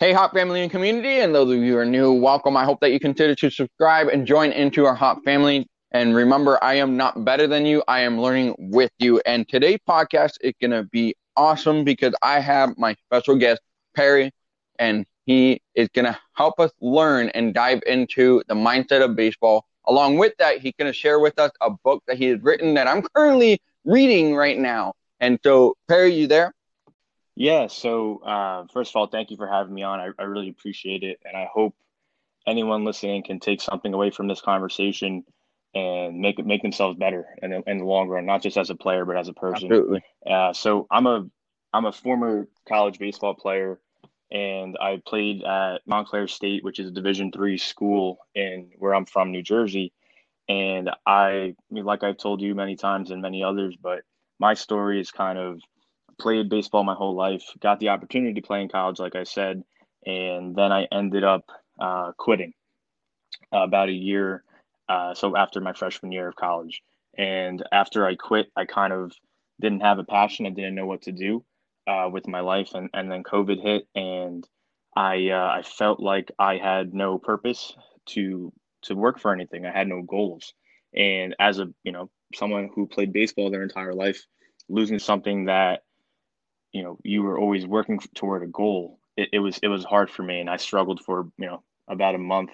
Hey, Hop family and community, and those of you who are new, welcome. I hope that you consider to subscribe and join into our Hop family. And remember, I am not better than you. I am learning with you. And today's podcast is going to be awesome because I have my special guest, Perry, and he is going to help us learn and dive into the mindset of baseball. Along with that, he's going to share with us a book that he has written that I'm currently reading right now. And so, Perry, you there? Yeah. So, uh, first of all, thank you for having me on. I, I really appreciate it. And I hope anyone listening can take something away from this conversation and make make themselves better in the, in the long run, not just as a player, but as a person. Absolutely. Uh, so I'm a I'm a former college baseball player, and I played at Montclair State, which is a Division three school in where I'm from, New Jersey. And I, I mean, like I've told you many times and many others, but my story is kind of played baseball my whole life, got the opportunity to play in college, like I said, and then I ended up uh, quitting uh, about a year. Uh, so after my freshman year of college, and after I quit, I kind of didn't have a passion. I didn't know what to do uh, with my life, and, and then COVID hit, and I uh, I felt like I had no purpose to to work for anything. I had no goals, and as a you know someone who played baseball their entire life, losing something that you know you were always working toward a goal. It, it was it was hard for me and i struggled for you know about a month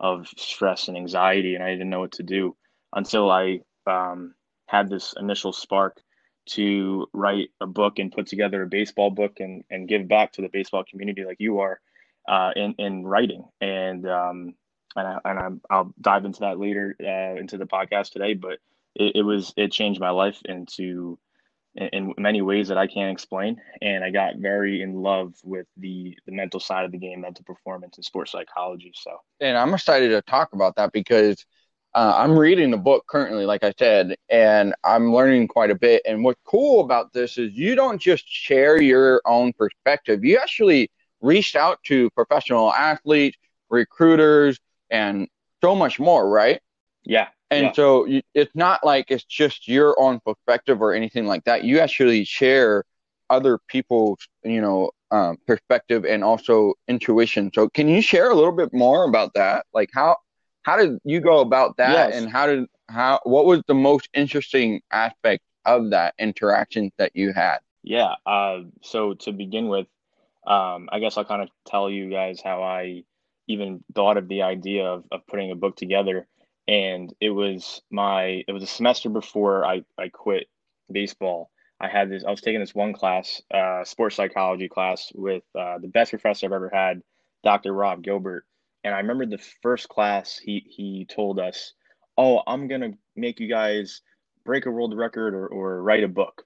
of stress and anxiety and i didn't know what to do until i um, had this initial spark to write a book and put together a baseball book and, and give back to the baseball community like you are uh, in, in writing. And um, and, I, and i will dive into that later uh, into the podcast today but it, it was it changed my life into in many ways that I can't explain. And I got very in love with the the mental side of the game, mental performance, and sports psychology. So, and I'm excited to talk about that because uh, I'm reading the book currently, like I said, and I'm learning quite a bit. And what's cool about this is you don't just share your own perspective; you actually reached out to professional athletes, recruiters, and so much more, right? Yeah, and yeah. so you, it's not like it's just your own perspective or anything like that. You actually share other people's, you know, um, perspective and also intuition. So can you share a little bit more about that? Like how how did you go about that, yes. and how did how what was the most interesting aspect of that interaction that you had? Yeah. Uh, so to begin with, um, I guess I'll kind of tell you guys how I even thought of the idea of, of putting a book together and it was my it was a semester before I I quit baseball. I had this I was taking this one class, uh, sports psychology class with uh, the best professor I've ever had, Dr. Rob Gilbert. And I remember the first class he he told us, "Oh, I'm gonna make you guys break a world record or or write a book."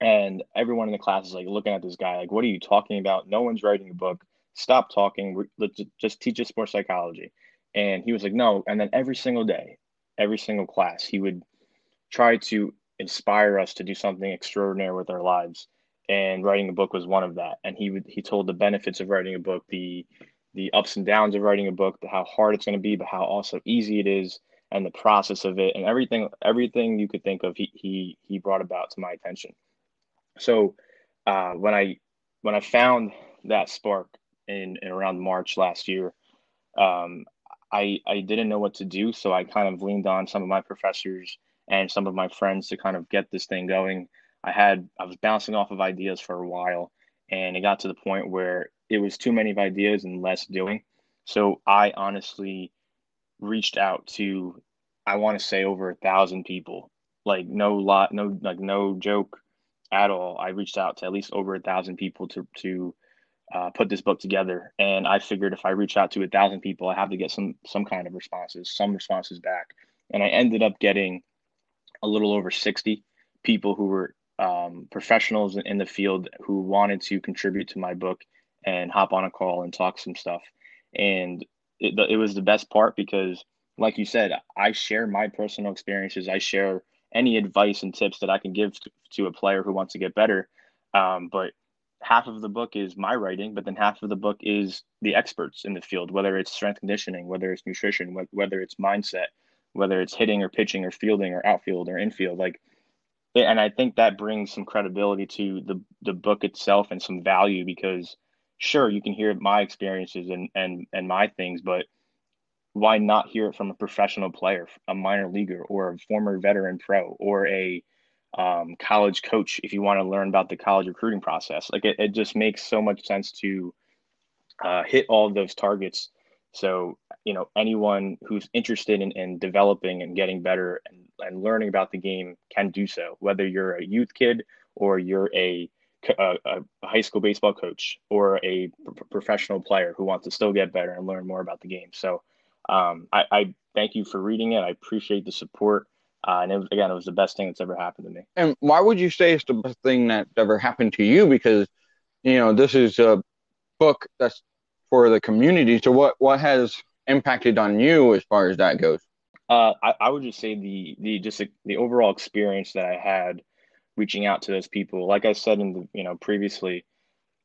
And everyone in the class is like looking at this guy, like, "What are you talking about? No one's writing a book. Stop talking. Let's just teach us sports psychology." And he was like, no. And then every single day, every single class, he would try to inspire us to do something extraordinary with our lives. And writing a book was one of that. And he would he told the benefits of writing a book, the the ups and downs of writing a book, how hard it's going to be, but how also easy it is, and the process of it, and everything everything you could think of, he he he brought about to my attention. So uh, when I when I found that spark in, in around March last year, um, I, I didn't know what to do. So I kind of leaned on some of my professors and some of my friends to kind of get this thing going. I had, I was bouncing off of ideas for a while and it got to the point where it was too many ideas and less doing. So I honestly reached out to, I want to say over a thousand people, like no lot, no, like no joke at all. I reached out to at least over a thousand people to, to uh, put this book together. And I figured if I reach out to a thousand people, I have to get some some kind of responses, some responses back. And I ended up getting a little over sixty people who were um, professionals in the field who wanted to contribute to my book and hop on a call and talk some stuff. And it, it was the best part because, like you said, I share my personal experiences. I share any advice and tips that I can give to, to a player who wants to get better. Um, but half of the book is my writing, but then half of the book is the experts in the field, whether it's strength conditioning, whether it's nutrition, whether it's mindset, whether it's hitting or pitching or fielding or outfield or infield. Like, and I think that brings some credibility to the the book itself and some value because sure you can hear my experiences and and and my things, but why not hear it from a professional player, a minor leaguer, or a former veteran pro, or a um, college coach if you want to learn about the college recruiting process? Like it, it just makes so much sense to uh, hit all of those targets. So, you know, anyone who's interested in, in developing and getting better and, and learning about the game can do so, whether you're a youth kid or you're a a, a, high school baseball coach or a p- professional player who wants to still get better and learn more about the game. So um, I, I, thank you for reading it. I appreciate the support. Uh, and it was, again, it was the best thing that's ever happened to me. And why would you say it's the best thing that ever happened to you? Because, you know, this is a book that's for the community. So what, what has impacted on you as far as that goes? Uh, I, I would just say the, the, just the overall experience that I had reaching out to those people. Like I said in the you know previously,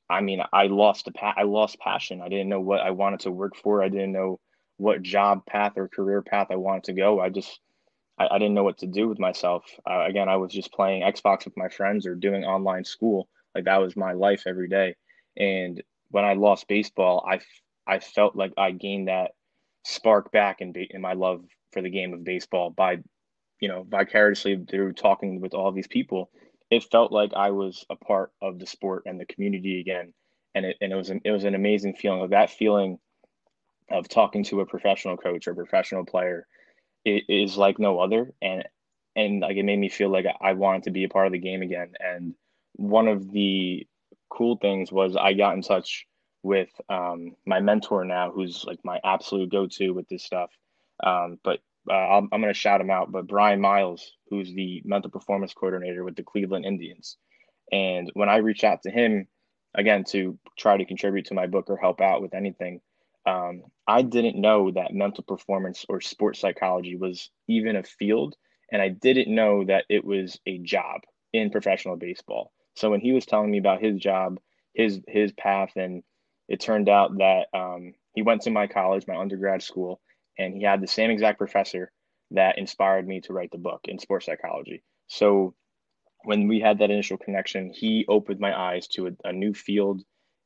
I mean I lost a pa- I lost passion. I didn't know what I wanted to work for. I didn't know what job path or career path I wanted to go. I just I, I didn't know what to do with myself. Uh, again, I was just playing Xbox with my friends or doing online school. Like that was my life every day. And when I lost baseball, I I felt like I gained that spark back in in my love for the game of baseball by you know, vicariously through talking with all these people, it felt like I was a part of the sport and the community again. And it, and it was an, it was an amazing feeling of that feeling of talking to a professional coach or professional player is like no other. And, and like, it made me feel like I wanted to be a part of the game again. And one of the cool things was I got in touch with um, my mentor now, who's like my absolute go-to with this stuff. Um, but uh, I'm, I'm going to shout him out, but Brian Miles, who's the mental performance coordinator with the Cleveland Indians. And when I reached out to him, again, to try to contribute to my book or help out with anything, um, I didn't know that mental performance or sports psychology was even a field. And I didn't know that it was a job in professional baseball. So when he was telling me about his job, his his path, and it turned out that um, he went to my college, my undergrad school, and he had the same exact professor that inspired me to write the book in sports psychology. So when we had that initial connection, he opened my eyes to a, a new field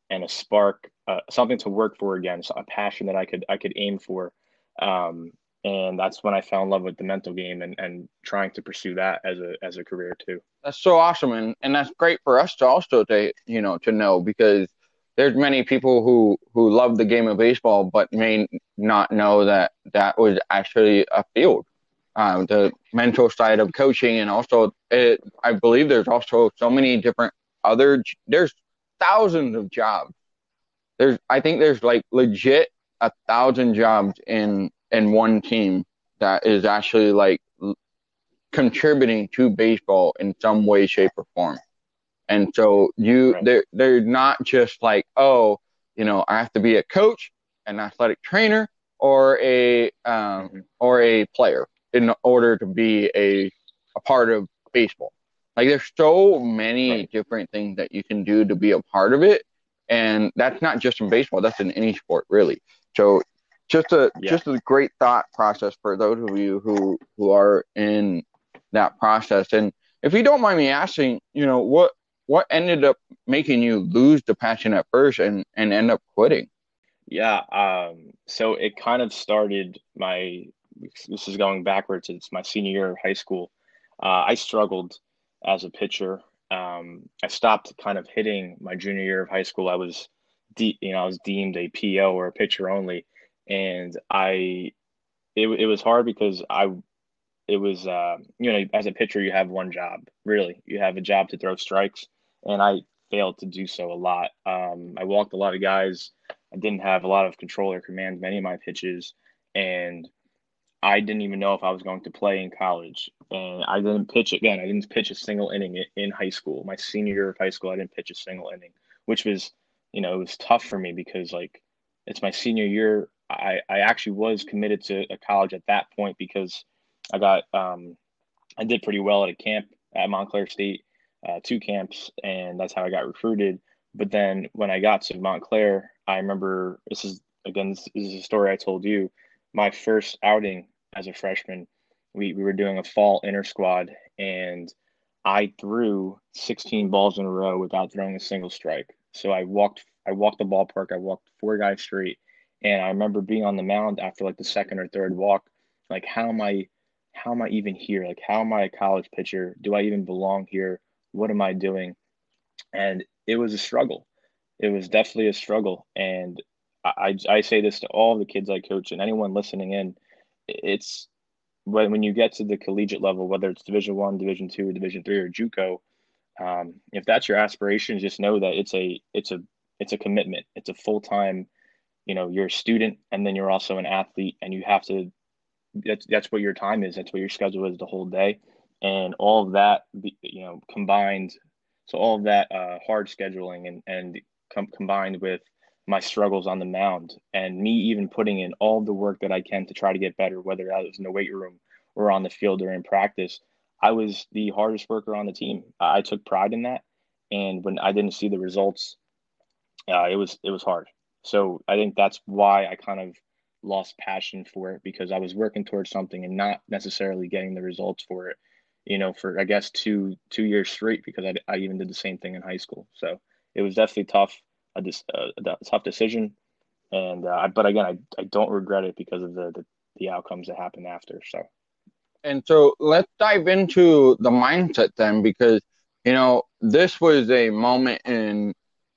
and a spark, uh, something to work for again, so a passion that I could I could aim for. Um, and that's when I fell in love with the mental game and, and trying to pursue that as a as a career too. That's so awesome, and and that's great for us to also to you know to know because there's many people who who love the game of baseball but may not know that that was actually a field um, the mental side of coaching and also it, i believe there's also so many different other there's thousands of jobs there's i think there's like legit a thousand jobs in in one team that is actually like contributing to baseball in some way shape or form and so you right. they're they're not just like, oh, you know, I have to be a coach, an athletic trainer, or a um, mm-hmm. or a player in order to be a a part of baseball. Like there's so many right. different things that you can do to be a part of it. And that's not just in baseball, that's in any sport really. So just a yeah. just a great thought process for those of you who who are in that process. And if you don't mind me asking, you know, what what ended up making you lose the passion at first and, and end up quitting? Yeah. Um, so it kind of started my, this is going backwards. It's my senior year of high school. Uh, I struggled as a pitcher. Um, I stopped kind of hitting my junior year of high school. I was, de- you know, I was deemed a PO or a pitcher only. And I, it, it was hard because I it was uh, you know as a pitcher you have one job really you have a job to throw strikes and I failed to do so a lot. Um, I walked a lot of guys. I didn't have a lot of control or command many of my pitches, and I didn't even know if I was going to play in college. And I didn't pitch again. I didn't pitch a single inning in high school. My senior year of high school, I didn't pitch a single inning, which was, you know, it was tough for me because like it's my senior year. I I actually was committed to a college at that point because I got um I did pretty well at a camp at Montclair State uh, two camps, and that's how I got recruited. But then when I got to Montclair, I remember this is again this is a story I told you. My first outing as a freshman, we, we were doing a fall inter squad, and I threw 16 balls in a row without throwing a single strike. So I walked I walked the ballpark. I walked four guys straight, and I remember being on the mound after like the second or third walk, like how am I how am I even here? Like how am I a college pitcher? Do I even belong here? What am I doing? And it was a struggle. It was definitely a struggle. And I, I say this to all the kids I coach and anyone listening in. It's when, when you get to the collegiate level, whether it's Division One, Division Two, Division Three, or JUCO, um, if that's your aspiration, just know that it's a it's a it's a commitment. It's a full time. You know, you're a student, and then you're also an athlete, and you have to. That's that's what your time is. That's what your schedule is the whole day, and all of that, you know, combined. So all of that uh, hard scheduling and and com- combined with my struggles on the mound and me even putting in all the work that I can to try to get better, whether that was in the weight room or on the field or in practice. I was the hardest worker on the team. I took pride in that, and when I didn't see the results, uh, it was it was hard. So I think that's why I kind of lost passion for it because I was working towards something and not necessarily getting the results for it. You know, for I guess two two years straight because I, I even did the same thing in high school. So it was definitely tough a, a, a tough decision, and uh, but again, I, I don't regret it because of the, the the outcomes that happened after. So, and so let's dive into the mindset then, because you know this was a moment in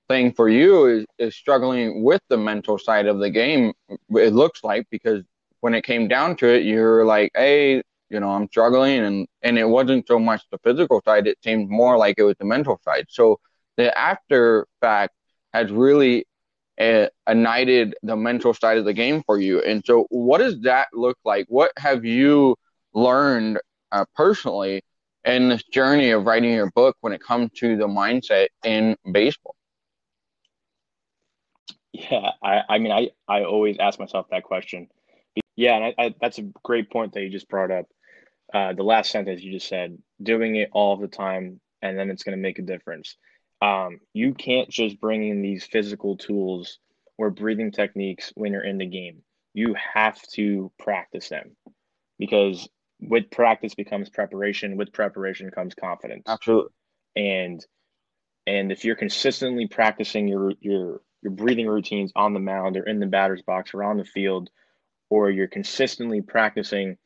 thing for you is, is struggling with the mental side of the game. It looks like because when it came down to it, you're like, hey, you know, I'm struggling, and and it wasn't so much the physical side; it seemed more like it was the mental side. So the after fact has really uh, ignited the mental side of the game for you. And so, what does that look like? What have you learned uh, personally in this journey of writing your book when it comes to the mindset in baseball? Yeah, I, I mean, I, I always ask myself that question. Yeah, and I, I, that's a great point that you just brought up. Uh, the last sentence you just said, doing it all the time, and then it's going to make a difference. Um, you can't just bring in these physical tools or breathing techniques when you're in the game. You have to practice them because with practice becomes preparation. With preparation comes confidence. Absolutely. And and if you're consistently practicing your your your breathing routines on the mound or in the batter's box or on the field, or you're consistently practicing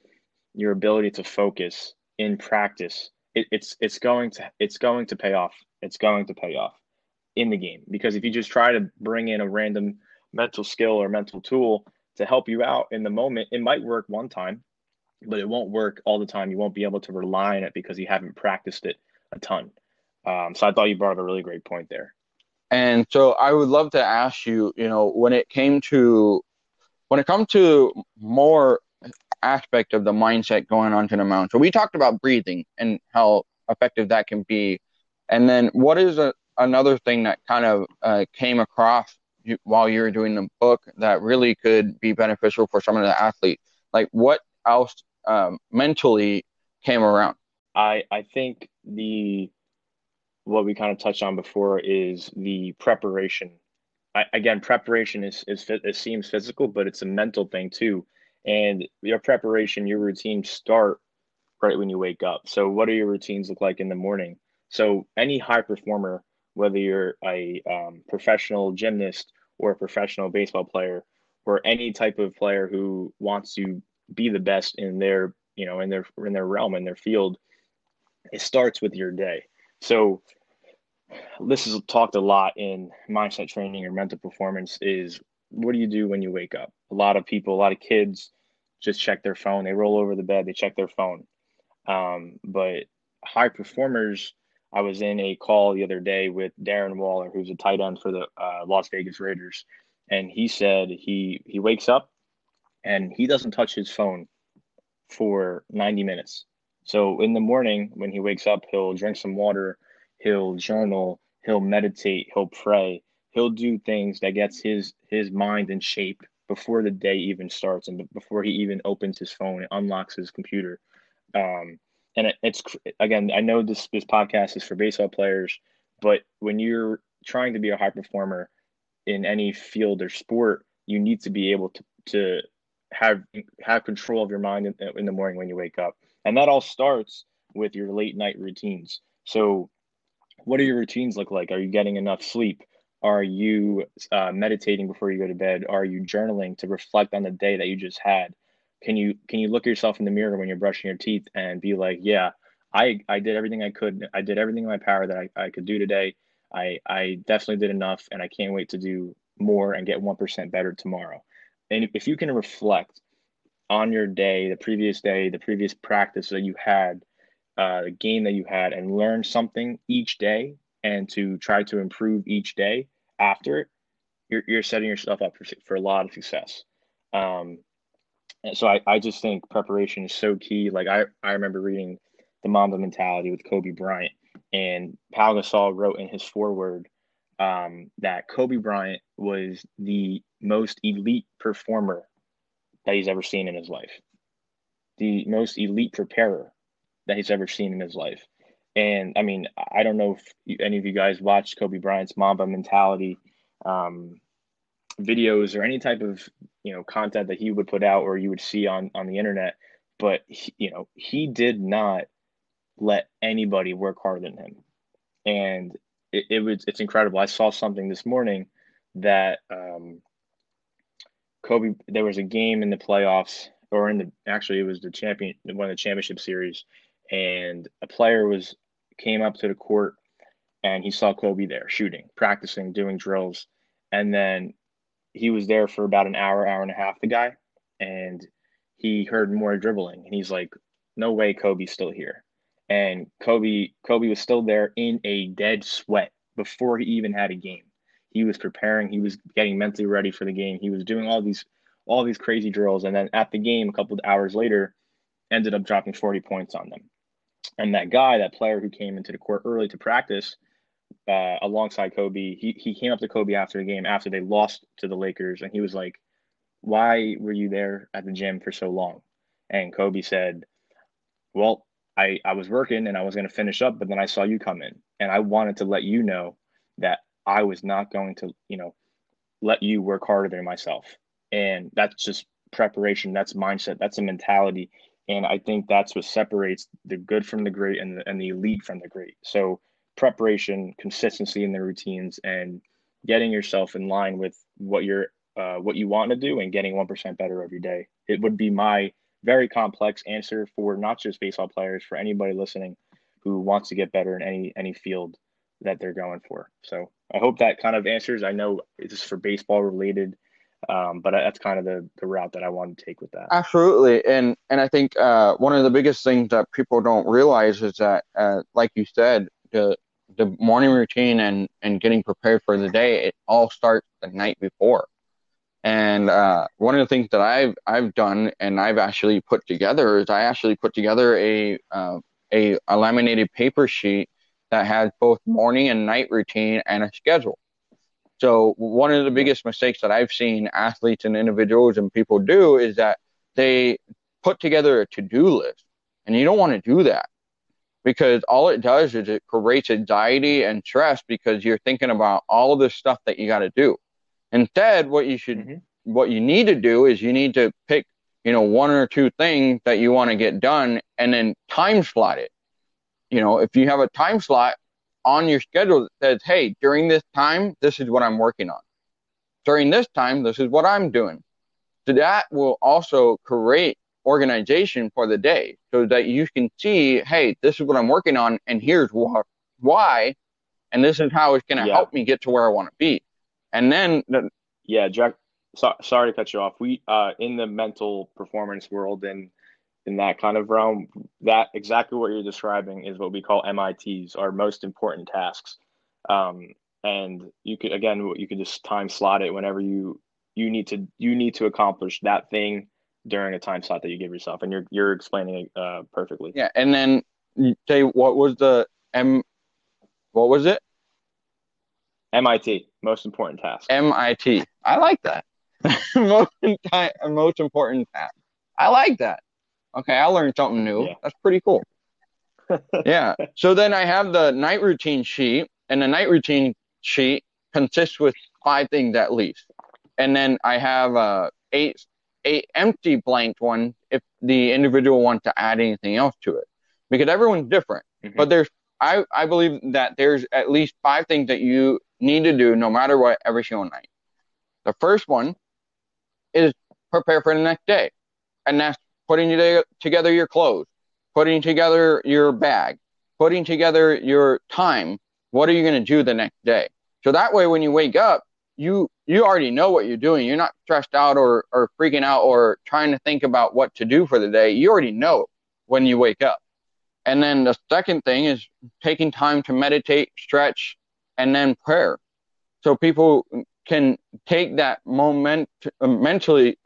your ability to focus in practice, it, it's it's going to it's going to pay off it's going to pay off in the game. Because if you just try to bring in a random mental skill or mental tool to help you out in the moment, it might work one time, but it won't work all the time. You won't be able to rely on it because you haven't practiced it a ton. Um, so I thought you brought up a really great point there. And so I would love to ask you, you know, when it came to when it comes to more aspect of the mindset going on to the mound. So we talked about breathing and how effective that can be and then, what is a, another thing that kind of uh, came across while you were doing the book that really could be beneficial for some of the athletes? Like, what else um, mentally came around? I I think the what we kind of touched on before is the preparation. I, again, preparation is, is it seems physical, but it's a mental thing too. And your preparation, your routines start right when you wake up. So, what do your routines look like in the morning? So any high performer, whether you're a um, professional gymnast or a professional baseball player or any type of player who wants to be the best in their you know in their in their realm in their field, it starts with your day. So this is talked a lot in mindset training or mental performance is what do you do when you wake up? A lot of people, a lot of kids just check their phone. They roll over the bed, they check their phone. Um, but high performers I was in a call the other day with Darren Waller, who's a tight end for the uh, Las Vegas Raiders, and he said he he wakes up and he doesn't touch his phone for 90 minutes. So in the morning when he wakes up, he'll drink some water, he'll journal, he'll meditate, he'll pray, he'll do things that gets his his mind in shape before the day even starts and before he even opens his phone and unlocks his computer. Um, and it, it's again, I know this this podcast is for baseball players, but when you're trying to be a high performer in any field or sport, you need to be able to to have have control of your mind in, in the morning when you wake up, and that all starts with your late night routines. So, what do your routines look like? Are you getting enough sleep? Are you uh, meditating before you go to bed? Are you journaling to reflect on the day that you just had? Can you can you look yourself in the mirror when you're brushing your teeth and be like, yeah, I I did everything I could. I did everything in my power that I, I could do today. I I definitely did enough, and I can't wait to do more and get one percent better tomorrow. And if you can reflect on your day, the previous day, the previous practice that you had, uh, the game that you had, and learn something each day, and to try to improve each day after it, you're, you're setting yourself up for, for a lot of success. Um, so I, I just think preparation is so key. Like I, I remember reading the Mamba mentality with Kobe Bryant, and Pau Gasol wrote in his foreword um, that Kobe Bryant was the most elite performer that he's ever seen in his life, the most elite preparer that he's ever seen in his life. And I mean, I don't know if any of you guys watched Kobe Bryant's Mamba mentality um, videos or any type of you know content that he would put out or you would see on on the internet, but he, you know he did not let anybody work harder than him, and it, it was it's incredible. I saw something this morning that um, Kobe. There was a game in the playoffs, or in the actually it was the champion one of the championship series, and a player was came up to the court and he saw Kobe there shooting, practicing, doing drills, and then he was there for about an hour, hour and a half. The guy, and he heard more dribbling, and he's like, "No way, Kobe's still here." And Kobe, Kobe was still there in a dead sweat before he even had a game. He was preparing. He was getting mentally ready for the game. He was doing all these all these crazy drills, and then at the game, a couple of hours later, ended up dropping 40 points on them. And that guy, that player who came into the court early to practice uh, alongside Kobe, he, he came up to Kobe after the game after they lost to the Lakers, and he was like, Why were you there at the gym for so long? And Kobe said, Well, I, I was working and I was going to finish up, but then I saw you come in, and I wanted to let you know that I was not going to, you know, let you work harder than myself. And that's just preparation, that's mindset, that's a mentality. And I think that's what separates the good from the great and the, and the elite from the great. So preparation, consistency in the routines, and getting yourself in line with what you're uh, what you want to do and getting one percent better every day. It would be my very complex answer for not just baseball players, for anybody listening who wants to get better in any any field that they're going for. So I hope that kind of answers. I know it's for baseball related um, but that's kind of the, the route that I want to take with that. Absolutely, and and I think uh, one of the biggest things that people don't realize is that, uh, like you said, the the morning routine and and getting prepared for the day, it all starts the night before. And uh, one of the things that I've I've done and I've actually put together is I actually put together a uh, a, a laminated paper sheet that has both morning and night routine and a schedule. So one of the biggest mistakes that I've seen athletes and individuals and people do is that they put together a to-do list. And you don't want to do that because all it does is it creates anxiety and stress because you're thinking about all of the stuff that you got to do. Instead, what you should, mm-hmm. what you need to do is you need to pick, you know, one or two things that you want to get done and then time slot it. You know, if you have a time slot, on your schedule that says, hey, during this time, this is what I'm working on. During this time, this is what I'm doing. So that will also create organization for the day so that you can see, hey, this is what I'm working on, and here's wh- why, and this is how it's going to yeah. help me get to where I want to be. And then, the, yeah, Jack. So, sorry to cut you off. We uh, in the mental performance world and in that kind of realm, that exactly what you're describing is what we call MITs, our most important tasks. Um, and you could again, you could just time slot it whenever you you need to you need to accomplish that thing during a time slot that you give yourself, and you're you're explaining it uh, perfectly. Yeah, and then say what was the M? What was it? MIT, most important task. MIT. I like that. most, most important task. I like that. Okay, I learned something new. Yeah. That's pretty cool. yeah. So then I have the night routine sheet, and the night routine sheet consists with five things at least. And then I have uh, eight eight empty blank ones if the individual wants to add anything else to it, because everyone's different. Mm-hmm. But there's I I believe that there's at least five things that you need to do no matter what every single night. The first one is prepare for the next day, and that's putting together your clothes, putting together your bag, putting together your time. What are you going to do the next day? So that way, when you wake up, you you already know what you're doing. You're not stressed out or or freaking out or trying to think about what to do for the day. You already know when you wake up. And then the second thing is taking time to meditate, stretch, and then prayer. So people can take that moment uh, mentally,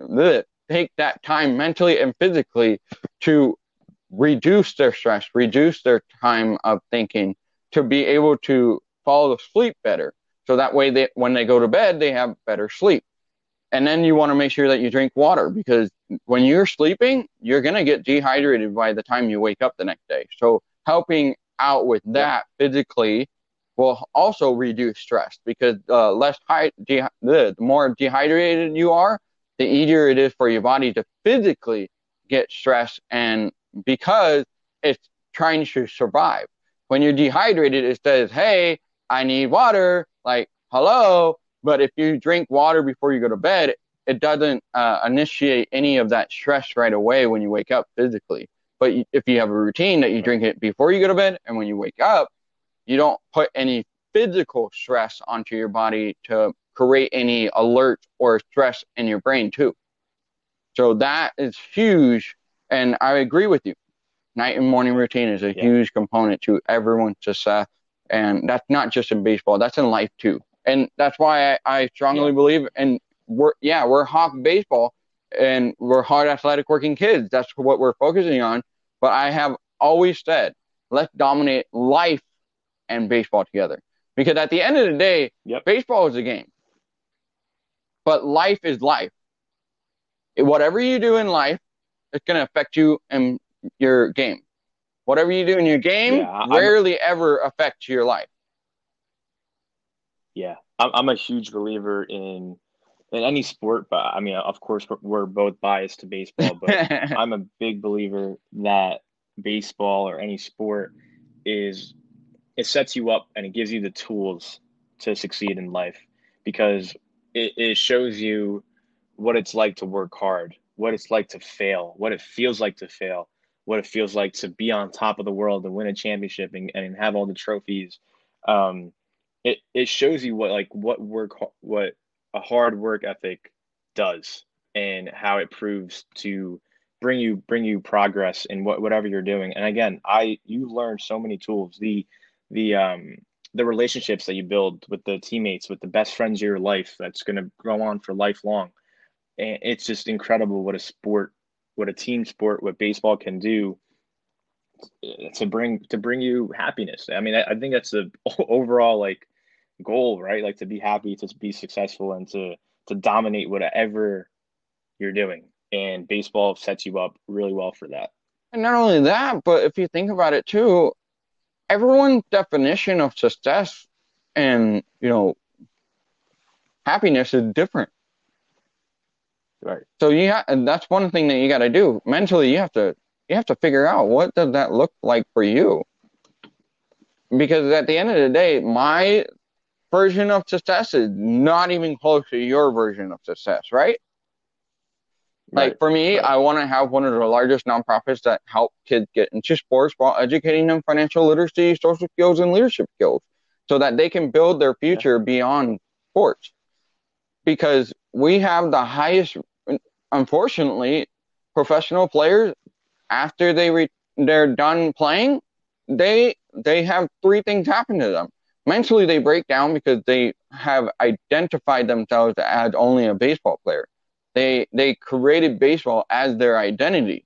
take that time mentally and physically to reduce their stress, reduce their time of thinking, to be able to fall asleep better. So that way, they, when they go to bed, they have better sleep. And then you want to make sure that you drink water because when you're sleeping, you're going to get dehydrated by the time you wake up the next day. So helping out with that physically will also reduce stress because uh, less high, de- the more dehydrated you are, the easier it is for your body to physically get stressed and because it's trying to survive. When you're dehydrated, it says, Hey, I need water. Like, hello. But if you drink water before you go to bed, it doesn't uh, initiate any of that stress right away when you wake up physically. But if you have a routine that you drink it before you go to bed and when you wake up, you don't put any physical stress onto your body to create any alert or stress in your brain too. So that is huge. And I agree with you. Night and morning routine is a yeah. huge component to everyone's success. And that's not just in baseball, that's in life too. And that's why I, I strongly yeah. believe and we're yeah, we're hawk baseball and we're hard athletic working kids. That's what we're focusing on. But I have always said, let's dominate life and baseball together. Because at the end of the day, yep. baseball is a game. But life is life. Whatever you do in life, it's going to affect you in your game. Whatever you do in your game yeah, rarely ever affects your life. Yeah, I'm, I'm a huge believer in in any sport, but I mean, of course, we're, we're both biased to baseball, but I'm a big believer that baseball or any sport is it sets you up and it gives you the tools to succeed in life because it, it shows you what it's like to work hard, what it's like to fail, what it feels like to fail, what it feels like to be on top of the world and win a championship and, and have all the trophies. Um, it, it shows you what like what work what a hard work ethic does and how it proves to bring you bring you progress in what whatever you're doing. And again, I you learn so many tools. The the um the relationships that you build with the teammates, with the best friends of your life that's going to go on for lifelong. And it's just incredible what a sport, what a team sport, what baseball can do eh, to bring to bring you happiness. I mean, I, I think that's the overall like goal, right? Like to be happy, to be successful, and to to dominate whatever you're doing. And baseball sets you up really well for that. And not only that, but if you think about it too, everyone's definition of success and you know happiness is different. Right. So you ha- and that's one thing that you got to do mentally. You have to you have to figure out what does that look like for you. Because at the end of the day, my version of success is not even close to your version of success, right? Like for me, right. I want to have one of the largest nonprofits that help kids get into sports while educating them financial literacy, social skills, and leadership skills so that they can build their future yeah. beyond sports. Because we have the highest, unfortunately, professional players after they re- they're done playing, they they have three things happen to them. Mentally, they break down because they have identified themselves as only a baseball player they they created baseball as their identity.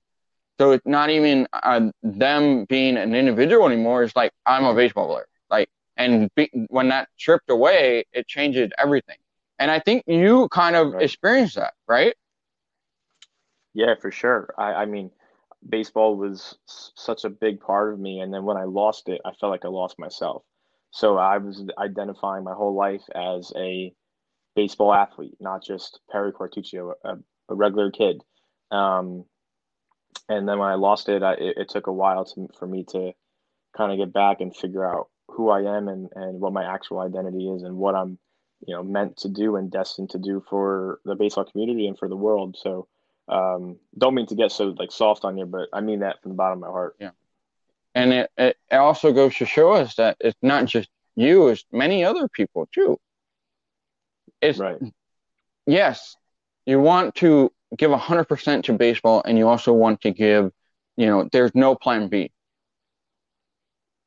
So it's not even uh, them being an individual anymore. It's like I'm a baseball player. Like, and be, when that tripped away, it changes everything. And I think you kind of right. experienced that, right? Yeah, for sure. I, I mean, baseball was such a big part of me, and then when I lost it, I felt like I lost myself. So I was identifying my whole life as a baseball athlete, not just Perry Quartuccio, a, a regular kid. Um, and then when I lost it, I, it, it, took a while to, for me to kind of get back and figure out who I am and, and what my actual identity is and what I'm, you know, meant to do and destined to do for the baseball community and for the world. So um, don't mean to get so like soft on you, but I mean that from the bottom of my heart. Yeah. And it, it also goes to show us that it's not just you, it's many other people too. It's right. yes, you want to give 100% to baseball and you also want to give, you know, there's no plan B.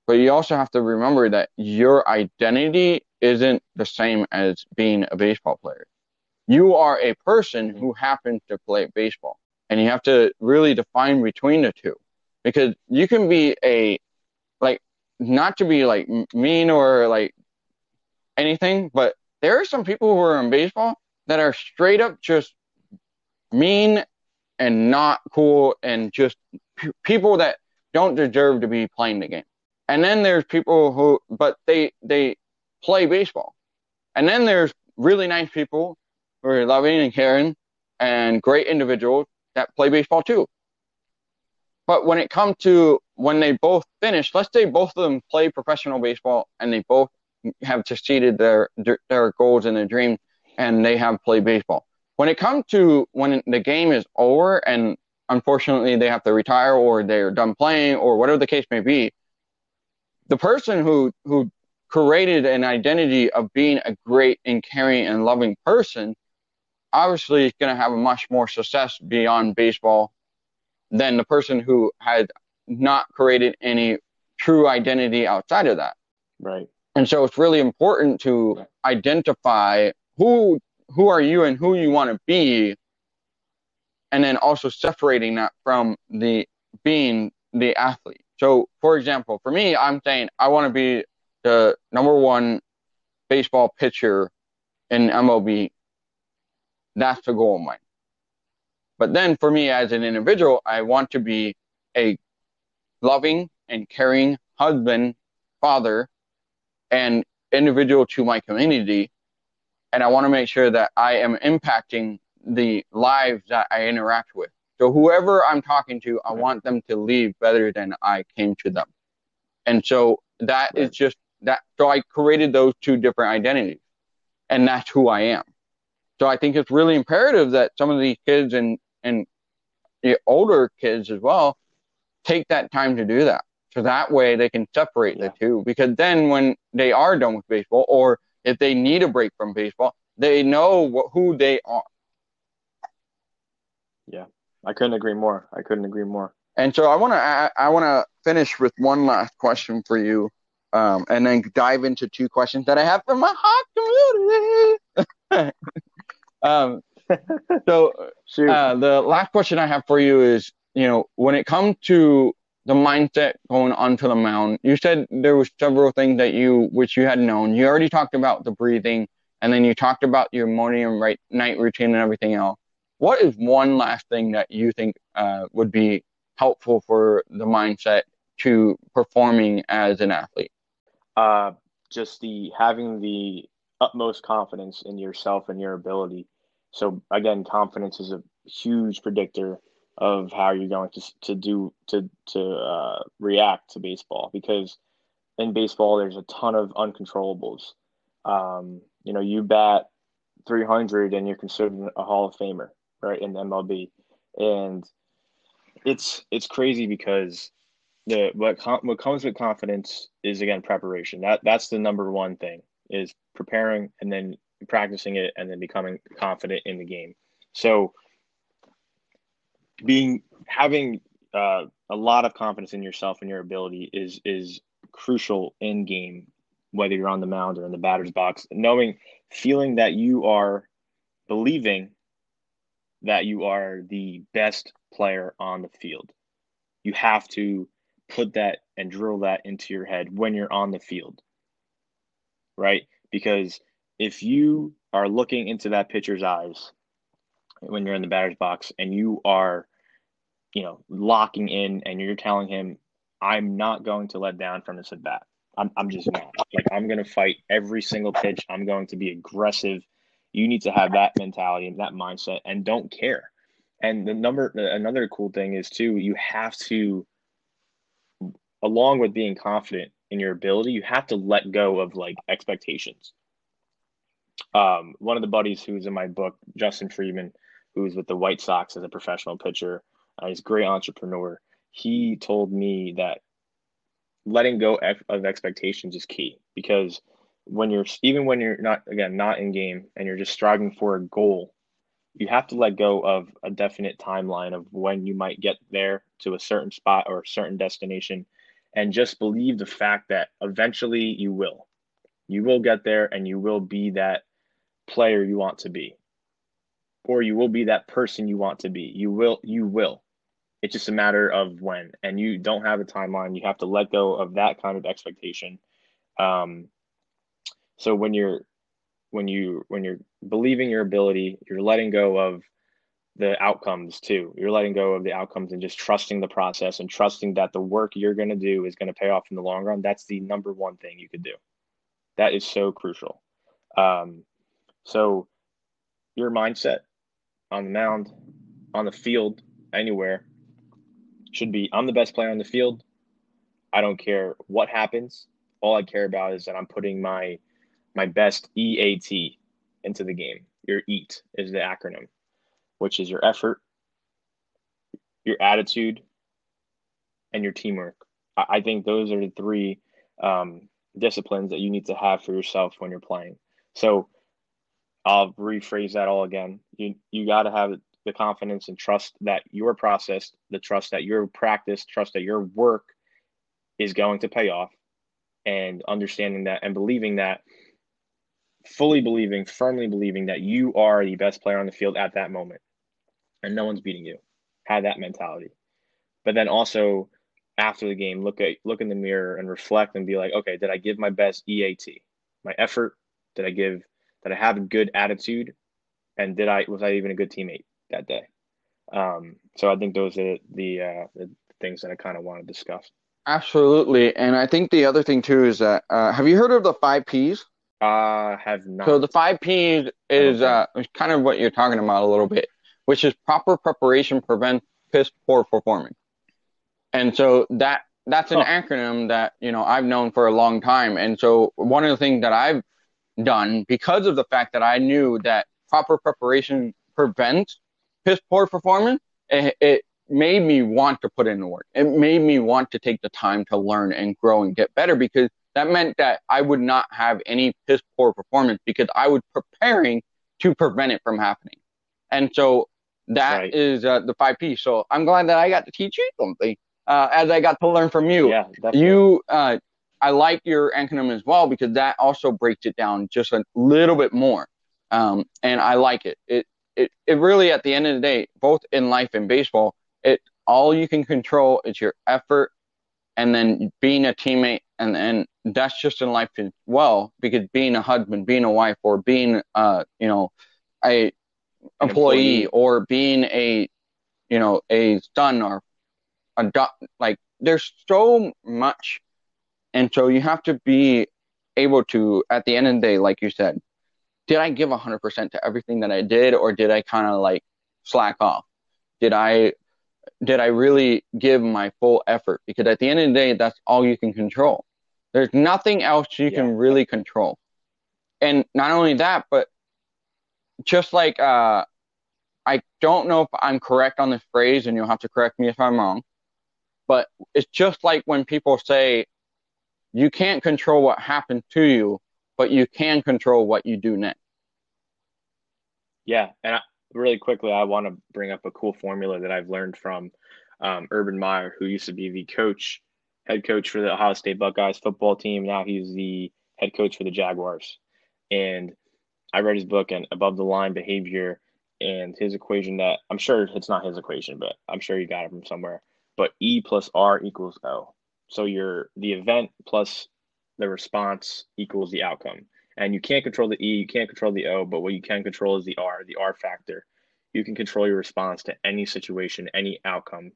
But you also have to remember that your identity isn't the same as being a baseball player. You are a person who mm-hmm. happens to play baseball. And you have to really define between the two. Because you can be a, like, not to be like mean or like anything, but there are some people who are in baseball that are straight up just mean and not cool and just p- people that don't deserve to be playing the game. And then there's people who, but they they play baseball. And then there's really nice people who are loving and caring and great individuals that play baseball too. But when it comes to when they both finish, let's say both of them play professional baseball and they both have succeeded their their goals and their dreams and they have played baseball. When it comes to when the game is over and unfortunately they have to retire or they're done playing or whatever the case may be, the person who who created an identity of being a great and caring and loving person obviously is going to have a much more success beyond baseball than the person who had not created any true identity outside of that. Right. And so it's really important to identify who who are you and who you want to be and then also separating that from the being the athlete. So for example for me i'm saying i want to be the number one baseball pitcher in mlb that's the goal of mine. But then for me as an individual i want to be a loving and caring husband father and individual to my community and I want to make sure that I am impacting the lives that I interact with. So whoever I'm talking to, I want them to leave better than I came to them. And so that right. is just that. So I created those two different identities, and that's who I am. So I think it's really imperative that some of these kids and and the older kids as well take that time to do that. So that way they can separate yeah. the two. Because then when they are done with baseball or if they need a break from baseball, they know what, who they are. Yeah, I couldn't agree more. I couldn't agree more. And so I want to I want to finish with one last question for you, um, and then dive into two questions that I have from my hot community. um, so uh, the last question I have for you is, you know, when it comes to the mindset going onto the mound. You said there was several things that you which you had known. You already talked about the breathing, and then you talked about your morning and right, night routine and everything else. What is one last thing that you think uh, would be helpful for the mindset to performing as an athlete? Uh, just the having the utmost confidence in yourself and your ability. So again, confidence is a huge predictor of how you're going to to do to to uh, react to baseball because in baseball there's a ton of uncontrollables. Um, you know, you bat 300 and you're considered a Hall of Famer, right, in MLB, and it's it's crazy because the what com- what comes with confidence is again preparation. That that's the number one thing is preparing and then practicing it and then becoming confident in the game. So being having uh, a lot of confidence in yourself and your ability is is crucial in game, whether you're on the mound or in the batter's box. Knowing, feeling that you are believing that you are the best player on the field. You have to put that and drill that into your head when you're on the field. Right? Because if you are looking into that pitcher's eyes when you're in the batter's box and you are, you know, locking in and you're telling him, I'm not going to let down from this at bat. I'm, I'm just not. Like, I'm going to fight every single pitch. I'm going to be aggressive. You need to have that mentality and that mindset and don't care. And the number, another cool thing is too, you have to, along with being confident, in your ability, you have to let go of like expectations. Um, one of the buddies who's in my book, Justin Freeman, who's with the White Sox as a professional pitcher, uh, he's a great entrepreneur. He told me that letting go of expectations is key because when you're even when you're not again not in game and you're just striving for a goal you have to let go of a definite timeline of when you might get there to a certain spot or a certain destination and just believe the fact that eventually you will. You will get there and you will be that player you want to be or you will be that person you want to be you will you will it's just a matter of when and you don't have a timeline you have to let go of that kind of expectation um, so when you're when you when you're believing your ability, you're letting go of the outcomes too. You're letting go of the outcomes and just trusting the process and trusting that the work you're going to do is going to pay off in the long run. That's the number one thing you could do. That is so crucial. Um, so your mindset on the mound, on the field, anywhere should be I'm the best player on the field. I don't care what happens. All I care about is that I'm putting my my best EAT into the game. Your EAT is the acronym, which is your effort, your attitude, and your teamwork. I think those are the three um, disciplines that you need to have for yourself when you're playing. So I'll rephrase that all again. You you got to have the confidence and trust that your process, the trust that your practice, trust that your work is going to pay off, and understanding that and believing that fully believing, firmly believing that you are the best player on the field at that moment and no one's beating you. Have that mentality. But then also after the game, look at look in the mirror and reflect and be like, okay, did I give my best EAT? My effort? Did I give did I have a good attitude? And did I was I even a good teammate that day? Um, so I think those are the uh, the things that I kind of want to discuss. Absolutely, and I think the other thing too is that uh, have you heard of the five P's? Uh, have not. So the five P's is uh, kind of what you're talking about a little bit, which is proper preparation prevents piss poor performance. And so that that's an acronym that you know I've known for a long time. And so one of the things that I've done because of the fact that I knew that proper preparation prevents piss poor performance, it, it made me want to put in the work. It made me want to take the time to learn and grow and get better because that meant that I would not have any piss poor performance because I was preparing to prevent it from happening. And so that right. is uh, the five P. So I'm glad that I got to teach you something uh, as I got to learn from you. Yeah, you, uh, I like your acronym as well because that also breaks it down just a little bit more. Um, and I like it. It, it, it really, at the end of the day, both in life and baseball, it all you can control is your effort and then being a teammate and and that's just in life as well because being a husband being a wife or being uh you know a employee, employee. or being a you know a son or a do- like there's so much and so you have to be able to at the end of the day like you said did i give 100% to everything that i did or did i kind of like slack off did i did I really give my full effort? Because at the end of the day, that's all you can control. There's nothing else you yeah. can really control. And not only that, but just like uh, I don't know if I'm correct on this phrase, and you'll have to correct me if I'm wrong. But it's just like when people say, you can't control what happened to you, but you can control what you do next. Yeah, and I, really quickly, I want to bring up a cool formula that I've learned from um, Urban Meyer, who used to be the coach, head coach for the Ohio State Buckeyes football team. Now he's the head coach for the Jaguars. And I read his book and above the line behavior and his equation that I'm sure it's not his equation, but I'm sure he got it from somewhere. But E plus R equals O. So your the event plus the response equals the outcome. And you can't control the E, you can't control the O, but what you can control is the R, the R factor. You can control your response to any situation, any outcome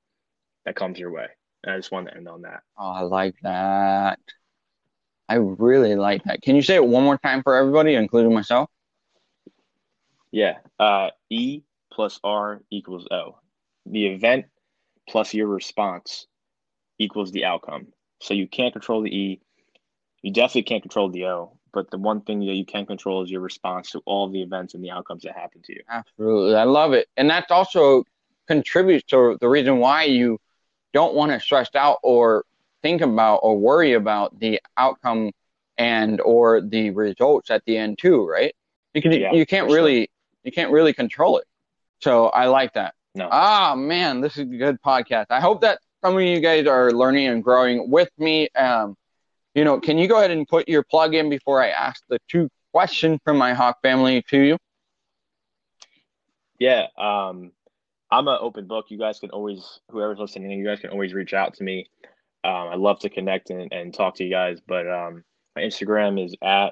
that comes your way. And I just want to end on that. Oh, I like that. I really like that. Can you say it one more time for everybody, including myself? Yeah. Uh, e plus R equals O. The event plus your response equals the outcome. So you can't control the E, You definitely can't control the O, but the one thing that you can control is your response to all the events and the outcomes that happen to you. Absolutely. I love it. And that's also contributes to the reason why you don't want to stress out or think about or worry about the outcome and or the results at the end too, right? Because yeah, you can't really sure. you can't really control it. So I like that. No. Ah man, this is a good podcast. I hope that some of you guys are learning and growing with me. Um, you know, can you go ahead and put your plug in before I ask the two questions from my Hawk family to you? Yeah, um, I'm an open book. You guys can always, whoever's listening, you guys can always reach out to me. Um, I love to connect and, and talk to you guys. But um, my Instagram is at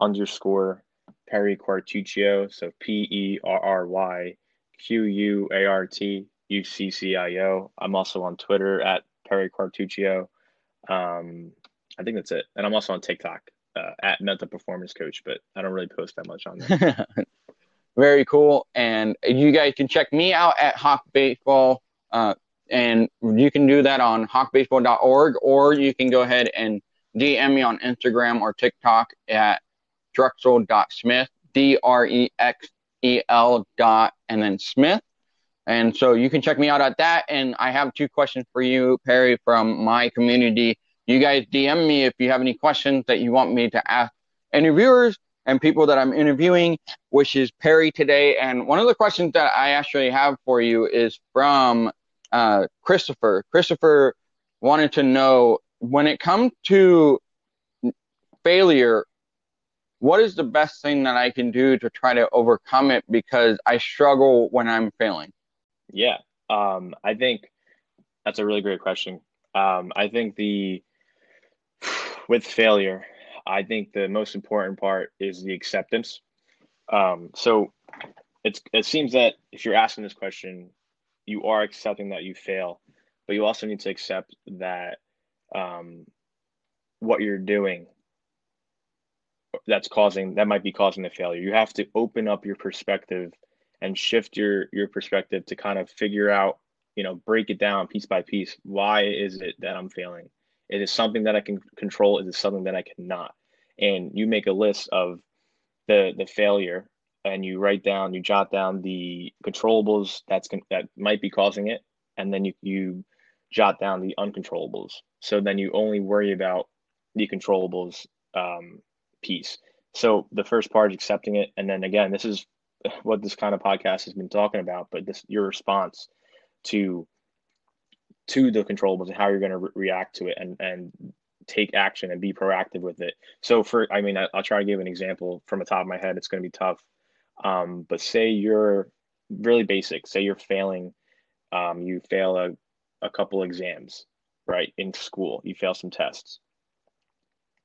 underscore Perry Quartuccio. So P E R R Y Q U A R T U C C I O. I'm also on Twitter at Perry Quartuccio. Um, I think that's it. And I'm also on TikTok uh, at Mental Performance Coach, but I don't really post that much on there. Very cool. And you guys can check me out at Hawk Baseball. Uh, and you can do that on hawkbaseball.org, or you can go ahead and DM me on Instagram or TikTok at drexel.smith, D R E X E L dot, and then Smith. And so you can check me out at that. And I have two questions for you, Perry, from my community. You guys DM me if you have any questions that you want me to ask interviewers and people that I'm interviewing, which is Perry today. And one of the questions that I actually have for you is from uh, Christopher. Christopher wanted to know when it comes to failure, what is the best thing that I can do to try to overcome it because I struggle when I'm failing? Yeah, um, I think that's a really great question. Um, I think the with failure, I think the most important part is the acceptance. Um, so it's it seems that if you're asking this question, you are accepting that you fail, but you also need to accept that um, what you're doing that's causing that might be causing the failure. You have to open up your perspective and shift your your perspective to kind of figure out, you know, break it down piece by piece. Why is it that I'm failing? Is it something that I can control? Is it something that I cannot? And you make a list of the the failure, and you write down, you jot down the controllables that's that might be causing it, and then you you jot down the uncontrollables. So then you only worry about the controllables um, piece. So the first part is accepting it, and then again, this is what this kind of podcast has been talking about. But this your response to to the controllables and how you're going to re- react to it and and take action and be proactive with it. So for I mean I, will try to give an example from the top of my head. It's going to be tough, um, but say you're really basic. Say you're failing, um, you fail a, a couple exams, right in school. You fail some tests,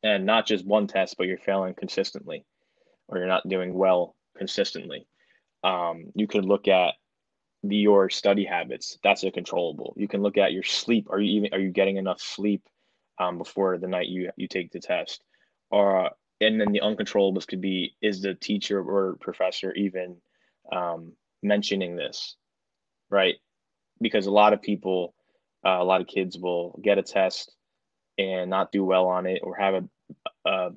and not just one test, but you're failing consistently, or you're not doing well consistently. Um, you can look at your study habits. That's a controllable you can look at your sleep. Are you even are you getting enough sleep um, before the night you you take the test? Or and then the uncontrollables could be is the teacher or professor even um, mentioning this right? Because a lot of people uh, a lot of kids will get a test and not do well on it or have a, a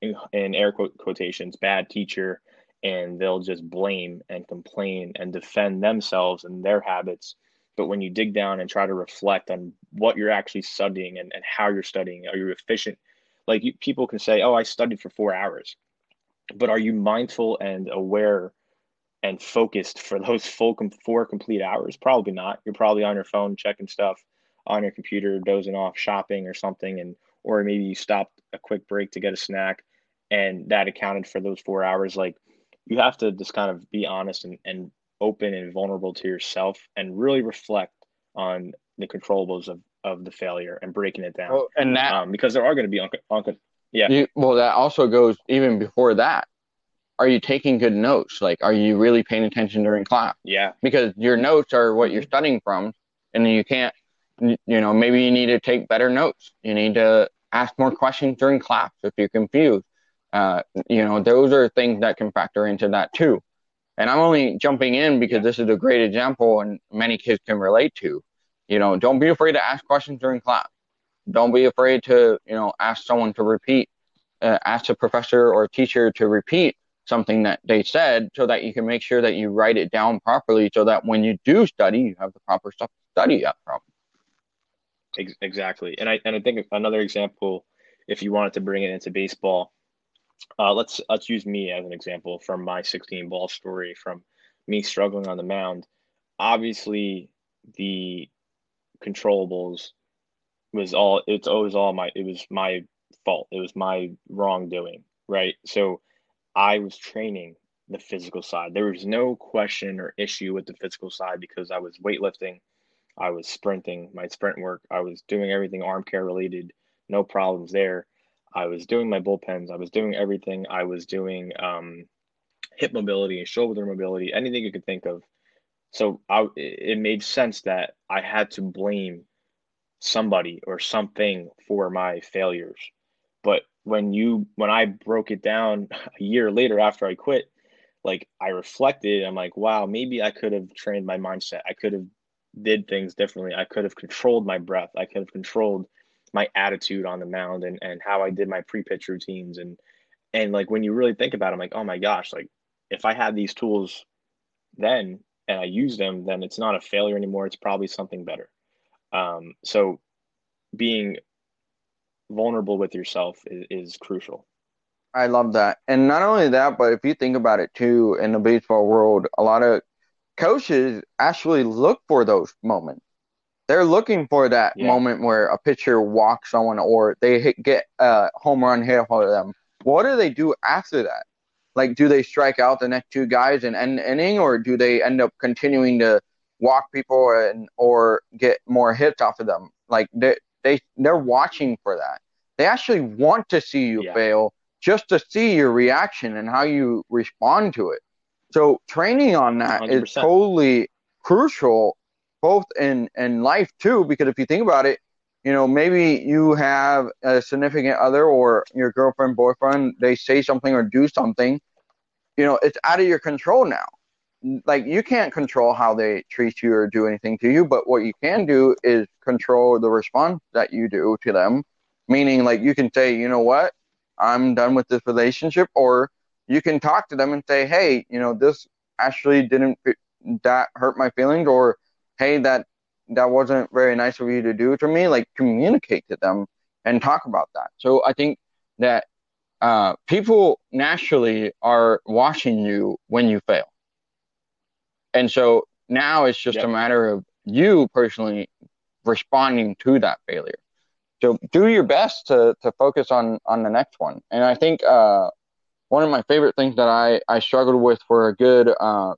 in, in air quotations bad teacher and they'll just blame and complain and defend themselves and their habits. But when you dig down and try to reflect on what you're actually studying and, and how you're studying, are you efficient? Like you, people can say, oh, I studied for four hours. But are you mindful and aware and focused for those full com- four complete hours? Probably not. You're probably on your phone checking stuff on your computer, dozing off, shopping or something, and or maybe you stopped a quick break to get a snack, and that accounted for those four hours. Like you have to just kind of be honest and, and open and vulnerable to yourself and really reflect on the controllables of, of the failure and breaking it down. Well, and that um, because there are going to be un- un- yeah. You, well, that also goes even before that. Are you taking good notes? Like, are you really paying attention during class? Yeah. Because your notes are what you're mm-hmm. studying from, and you can't. You know, maybe you need to take better notes. You need to ask more questions during class if you're confused. Uh, you know, those are things that can factor into that too. And I'm only jumping in because this is a great example and many kids can relate to. You know, don't be afraid to ask questions during class. Don't be afraid to, you know, ask someone to repeat uh, ask a professor or a teacher to repeat something that they said so that you can make sure that you write it down properly so that when you do study, you have the proper stuff to study up from. Exactly. And I, and I think another example, if you wanted to bring it into baseball, uh, let's, let's use me as an example from my 16 ball story from me struggling on the mound. Obviously the controllables was all, it's always all my, it was my fault. It was my wrongdoing. Right. So I was training the physical side. There was no question or issue with the physical side because I was weightlifting, I was sprinting, my sprint work, I was doing everything arm care related, no problems there. I was doing my bullpens, I was doing everything. I was doing um, hip mobility and shoulder mobility, anything you could think of. So I, it made sense that I had to blame somebody or something for my failures. But when you when I broke it down a year later after I quit, like I reflected, I'm like, wow, maybe I could have trained my mindset. I could have did things differently. I could have controlled my breath. I could have controlled my attitude on the mound and, and how I did my pre-pitch routines and and like when you really think about it, I'm like, oh my gosh, like if I had these tools then and I use them, then it's not a failure anymore. It's probably something better. Um, so being vulnerable with yourself is, is crucial. I love that. And not only that, but if you think about it too, in the baseball world, a lot of coaches actually look for those moments. They're looking for that yeah. moment where a pitcher walks someone or they hit, get a home run hit for them. What do they do after that? Like, do they strike out the next two guys and end the inning, or do they end up continuing to walk people and or get more hits off of them? Like, they, they they're watching for that. They actually want to see you yeah. fail just to see your reaction and how you respond to it. So training on that 100%. is totally crucial, both in in life too. Because if you think about it, you know maybe you have a significant other or your girlfriend, boyfriend, they say something or do something. You know, it's out of your control now like you can't control how they treat you or do anything to you, but what you can do is control the response that you do to them. Meaning, like you can say, you know what, I'm done with this relationship, or you can talk to them and say, hey, you know, this actually didn't that hurt my feelings, or hey, that that wasn't very nice of you to do to me. Like communicate to them and talk about that. So I think that uh, people naturally are watching you when you fail and so now it's just yep. a matter of you personally responding to that failure. So do your best to, to focus on, on the next one. And I think uh, one of my favorite things that I, I struggled with for a good uh,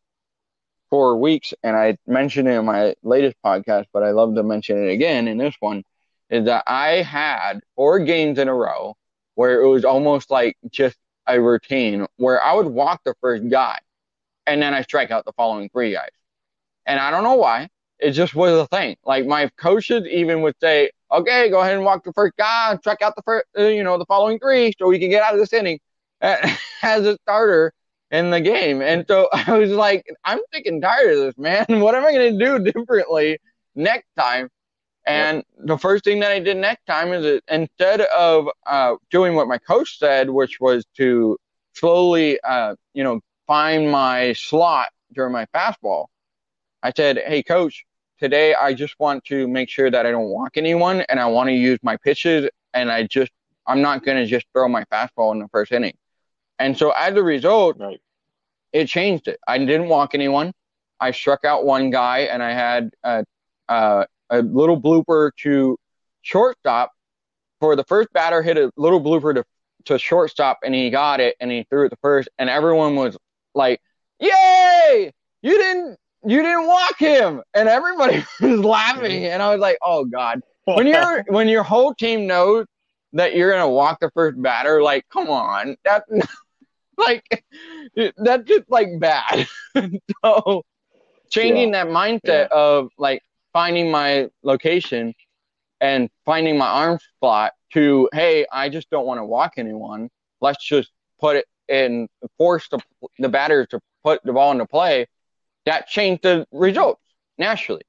four weeks, and I mentioned it in my latest podcast, but I love to mention it again in this one, is that I had four games in a row where it was almost like just a routine where I would walk the first guy and then I strike out the following three guys. And I don't know why. It just was a thing. Like my coaches even would say, "Okay, go ahead and walk the first guy, strike out the first, uh, you know, the following three, so we can get out of this inning as a starter in the game." And so I was like, "I'm sick and tired of this, man. What am I going to do differently next time?" And yep. the first thing that I did next time is that instead of uh, doing what my coach said, which was to slowly, uh, you know, find my slot during my fastball. I said, Hey, coach, today I just want to make sure that I don't walk anyone and I want to use my pitches and I just, I'm not going to just throw my fastball in the first inning. And so as a result, right. it changed it. I didn't walk anyone. I struck out one guy and I had a, a, a little blooper to shortstop. For the first batter, hit a little blooper to, to shortstop and he got it and he threw it to first and everyone was like, "Yay! You didn't you didn't walk him!" And everybody was laughing, mm-hmm. and I was like, "Oh God!" When you're when your whole team knows that you're gonna walk the first batter, like, come on, that like that's just like bad. so changing yeah. that mindset yeah. of like finding my location and finding my arm spot to hey i just don't want to walk anyone let's just put it and force the, the batters to put the ball into play, that changed the results naturally.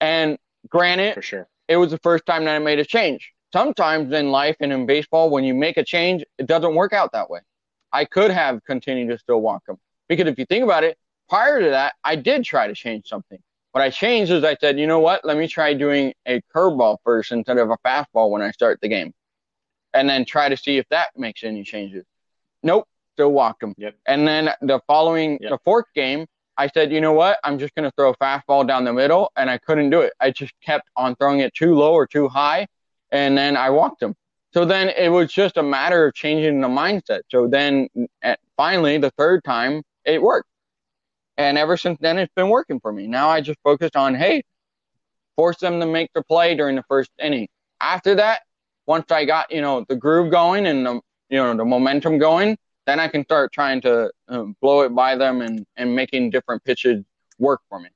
And granted, For sure. it was the first time that I made a change. sometimes in life and in baseball, when you make a change, it doesn't work out that way. I could have continued to still walk them. because if you think about it, prior to that, I did try to change something. What I changed is I said, you know what? Let me try doing a curveball first instead of a fastball when I start the game, and then try to see if that makes any changes. Nope, still walked him. Yep. And then the following, Yep. the fourth game, I said, you know what? I'm just going to throw a fastball down the middle, and I couldn't do it. I just kept on throwing it too low or too high, and then I walked him. So then it was just a matter of changing the mindset. So then at, finally, the third time, it worked. And ever since then, it's been working for me. Now I just focus on, hey, force them to make the play during the first inning. After that, once I got, you know, the groove going and the, you know, the momentum going, then I can start trying to uh, blow it by them and, and making different pitches work for me.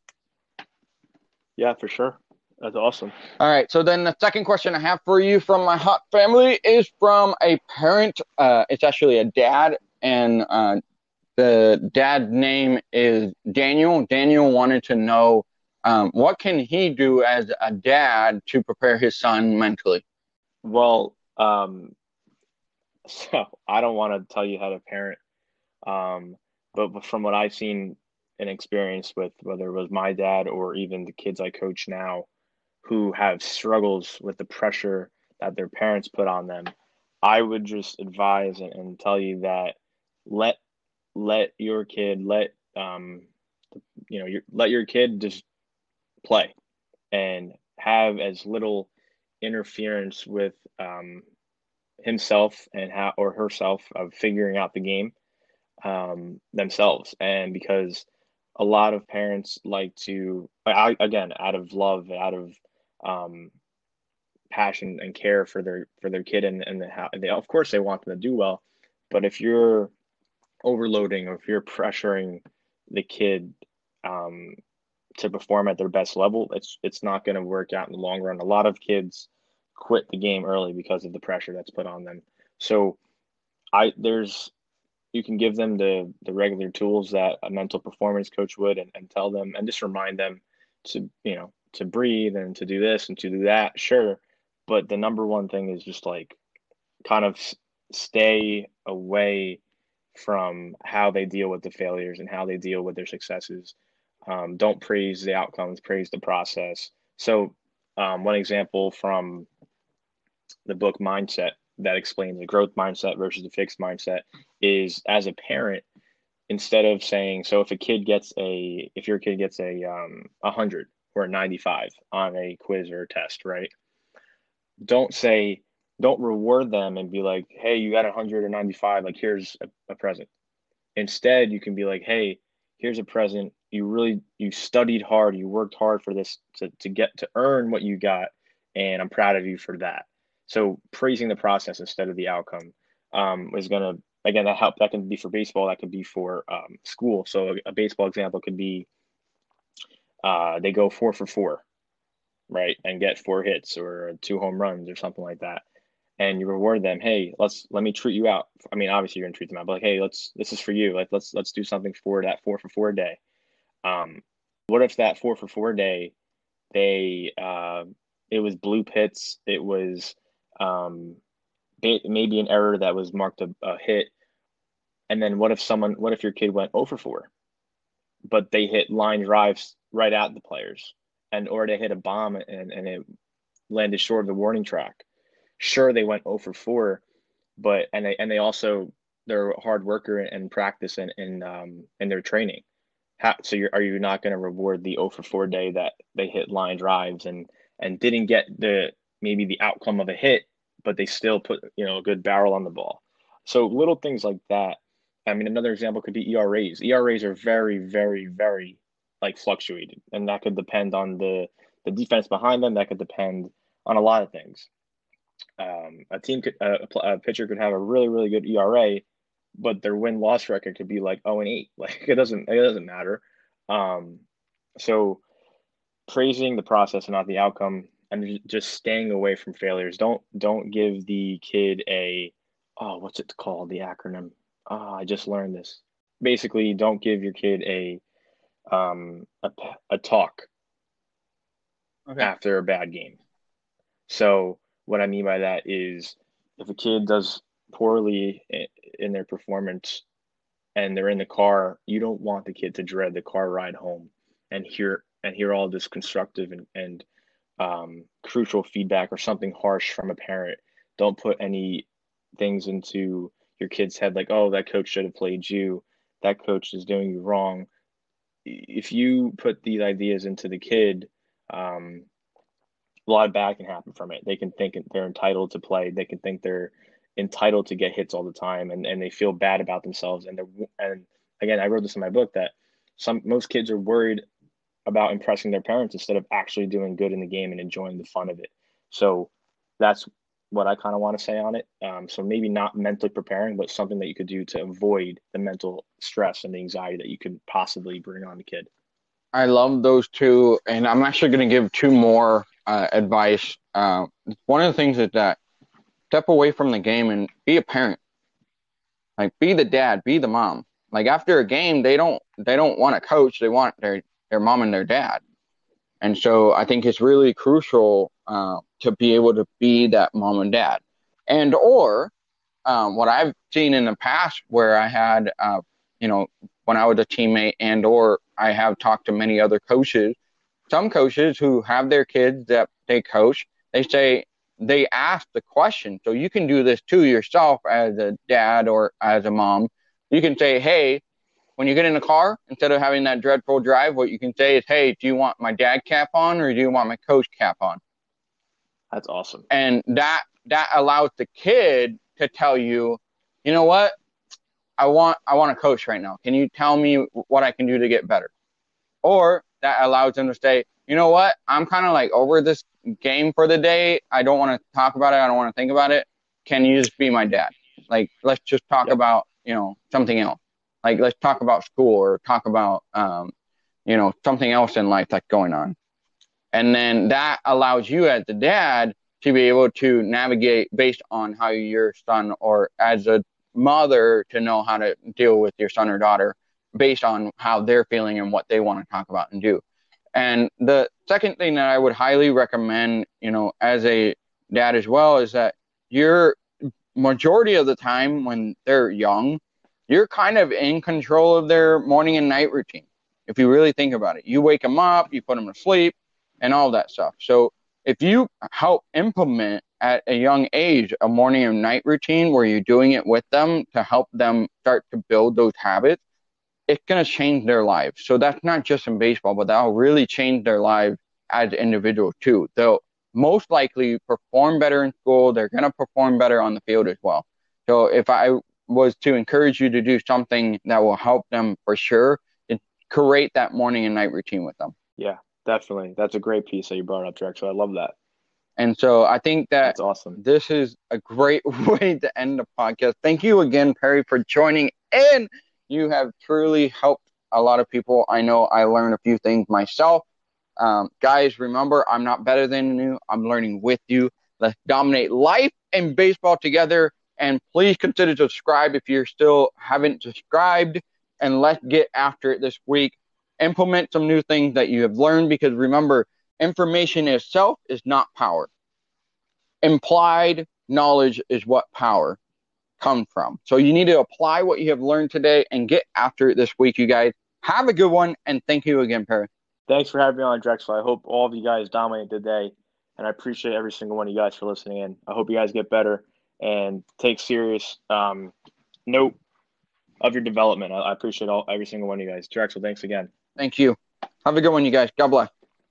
Yeah, for sure. That's awesome. All right. So then the second question I have for you from my Hawk family is from a parent. Uh, it's actually a dad, and uh, the dad's name is Daniel. Daniel wanted to know um, what can he do as a dad to prepare his son mentally. Well, um, so I don't want to tell you how to parent, um, but from what I've seen and experienced with whether it was my dad or even the kids I coach now, who have struggles with the pressure that their parents put on them, I would just advise and, and tell you that let let your kid let um you know your, let your kid just play and have as little interference with um, himself and how or herself of figuring out the game um, themselves. And because a lot of parents like to I, again out of love out of um, passion and care for their for their kid and and how they of course they want them to do well but if you're overloading or if you're pressuring the kid um, to perform at their best level, it's it's not going to work out in the long run. A lot of kids quit the game early because of the pressure that's put on them. So I there's you can give them the the regular tools that a mental performance coach would and, and tell them and just remind them to you know to breathe and to do this and to do that sure but the number one thing is just like kind of stay away from how they deal with the failures and how they deal with their successes um, don't praise the outcomes, praise the process. So, um, one example from the book Mindset that explains the growth mindset versus the fixed mindset is as a parent, instead of saying, so if a kid gets a, if your kid gets a um, 100 or a 95 on a quiz or a test, right? Don't say, don't reward them and be like, hey, you got a 100 or 95, like here's a, a present. Instead, you can be like, hey, here's a present you really you studied hard you worked hard for this to, to get to earn what you got and i'm proud of you for that so praising the process instead of the outcome um, is going to again that help that can be for baseball that could be for um, school so a, a, baseball example could be uh, they go four for four right? And get four hits or two home runs or something like that. And you reward them hey let's let me treat you out. I mean obviously you're gonna treat them out but like hey let's this is for you. Like let's let's do something for that four for four day. Um what if that four for four day they uh it was bloop hits. It was um maybe an error that was marked a, a hit. And then what if someone what if your kid went over 4 but they hit line drives right at the players. And or they hit a bomb and, and it landed short of the warning track. Sure they went 0 for 4 but and they and they also they're a hard worker and practice and in um in their training. How, so you're are you not going to reward the 0 for 4 day that they hit line drives and and didn't get the maybe the outcome of a hit but they still put you know a good barrel on the ball? So little things like that i mean another example could be ERAs ERAs are very very very like fluctuated and that could depend on the the defense behind them that could depend on a lot of things um, a team could a, a, pitcher could have a really really good ERA, but their win loss record could be like zero and eight. Like it doesn't it doesn't matter. Um, so praising the process and not the outcome, and just staying away from failures. Don't don't give the kid a oh what's it called the acronym. Oh, I just learned this. Basically, don't give your kid a um a, a talk okay. after a bad game. So what I mean by that is if a kid does poorly in their performance and they're in the car, you don't want the kid to dread the car ride home and hear and hear all this constructive and, and um, crucial feedback or something harsh from a parent. Don't put any things into your kid's head like, oh, that coach should have played you. That coach is doing you wrong. If you put these ideas into the kid, um, a lot of bad can happen from it. They can think they're entitled to play. They can think they're entitled to get hits all the time, and, and they feel bad about themselves. And they're and again, I wrote this in my book that some most kids are worried about impressing their parents instead of actually doing good in the game and enjoying the fun of it. So that's what I kind of want to say on it. Um, so maybe not mentally preparing, but something that you could do to avoid the mental stress and the anxiety that you could possibly bring on the kid. I love those two, and I'm actually going to give two more uh, advice. Uh, one of the things is that step away from the game and be a parent. Like be the dad, be the mom. Like after a game, they don't they don't want a coach. They want their their mom and their dad. And so I think it's really crucial uh, to be able to be that mom and dad. And or um, what I've seen in the past where I had, uh, you know, when I was a teammate and or I have talked to many other coaches, some coaches who have their kids that they coach, they say they ask the question. So you can do this to yourself as a dad or as a mom. You can say, hey, when you get in the car, instead of having that dreadful drive, what you can say is, "Hey, do you want my dad cap on or do you want my coach cap on?" That's awesome. And that that allows the kid to tell you, you know what, I want I want a coach right now. Can you tell me what I can do to get better? Or that allows them to say, you know what, I'm kind of like over this game for the day. I don't want to talk about it. I don't want to think about it. Can you just be my dad? Like, let's just talk about you know something else. Like, let's talk about school or talk about, um, you know, something else in life that's going on. And then that allows you as the dad to be able to navigate based on how your son or as a mother to know how to deal with your son or daughter based on how they're feeling and what they want to talk about and do. And the second thing that I would highly recommend, you know, as a dad as well, is that your majority of the time when they're young, you're kind of in control of their morning and night routine. If you really think about it, you wake them up, you put them to sleep, and all that stuff. So if you help implement at a young age a morning and night routine where you're doing it with them to help them start to build those habits, it's going to change their lives. So that's not just in baseball, but that'll really change their lives as individuals too. They'll most likely perform better in school. They're going to perform better on the field as well. So if I was to encourage you to do something that will help them for sure create that morning and night routine with them. Yeah, definitely. That's a great piece that you brought up, Drexel. I love that. And so I think that That's awesome. This is a great way to end the podcast. Thank you again, Perry, for joining in. You have truly helped a lot of people. I know I learned a few things myself. Um, guys, remember, I'm not better than you. I'm learning with you. Let's dominate life and baseball together. And please consider subscribe if you're still haven't subscribed. And let's get after it this week. Implement some new things that you have learned because remember, information itself is not power. Implied knowledge is what power comes from. So you need to apply what you have learned today and get after it this week, you guys. Have a good one, and thank you again, Perry. Thanks for having me on, Drexel. I hope all of you guys dominate today, and I appreciate every single one of you guys for listening in. I hope you guys get better and take serious um, note of your development. I, I appreciate all every single one of you guys. Drexel, thanks again. Thank you. Have a good one, you guys. God bless.